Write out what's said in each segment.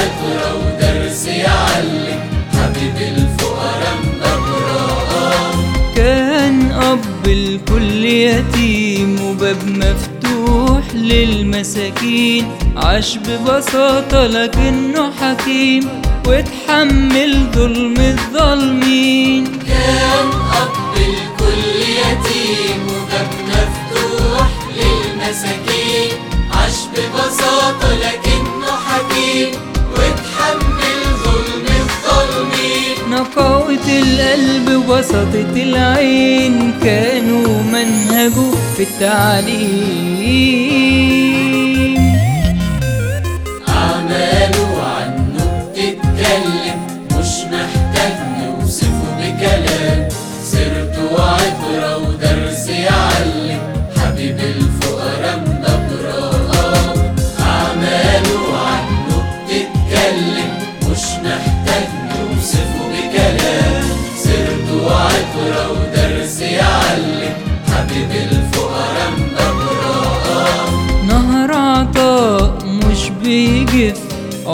عطرة ودرس يعلم حبيب الفقراء مبرأة كان أب الكل يتيم وباب مفتوح للمساكين. عاش ببساطة لكنه حكيم وتحمل ظلم الظالمين. نقاوة القلب وبساطة العين كانوا منهجه في التعليم.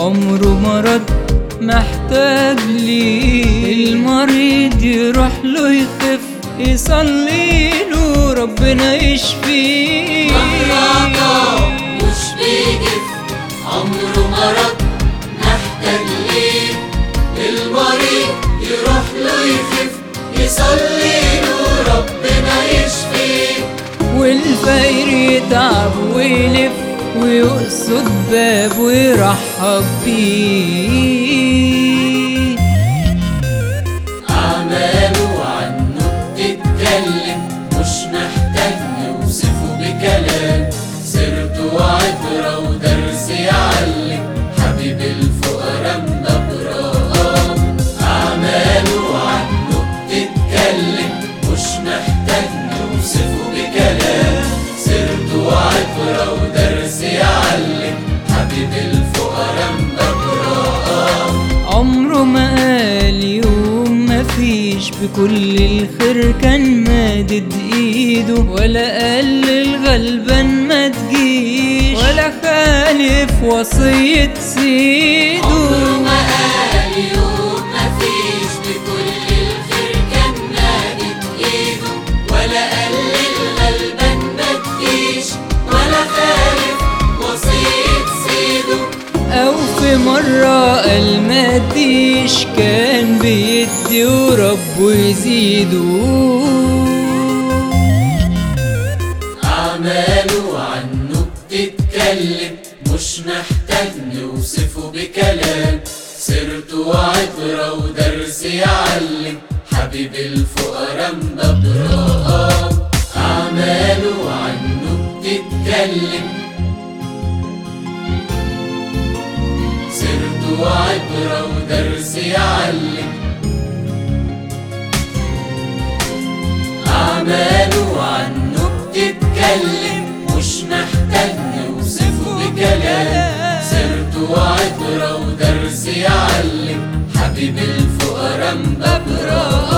عمره مرض محتاج ليه؟ المريض يروح له يخف يصلي له ربنا يشفيه. مهرجان مش بيجف عمره مرض محتاج ليه؟ المريض يروح له يخف يصلي له ربنا يشفيه. والفقير يتعب ويلف ويقصد باب ويرحب بيه. أعماله عنه بتتكلم مش محتاج نوصفه بكلام. سيرته عبرة ودرس يعلم. حبيب الفقراء مبرأة أعماله عنه بتتكلم مش محتاج نوصفه بكلام. سيرته بكل الخير كان مادد إيده ولا قال للغلبان ما تجيش. ولا خالف وصية سيده. عمره ما قال يوم ما فيش بكل الخير كان مادد إيده. ولا قال للغلبان ما تجيش. ولا خالف وصية سيده. أو في مرة قال ما تديش كان بيدي وربه يزيده أعماله عنه بتتكلم مش محتاج نوصفه بكلام. سيرته عبرة ودرس يعلم حبيب الفقراء مبرأة أعماله عنه بتتكلم مش محتاج نوصفه بكلام. سيرته ودرس يعلم حبيب الفقراء مبرأة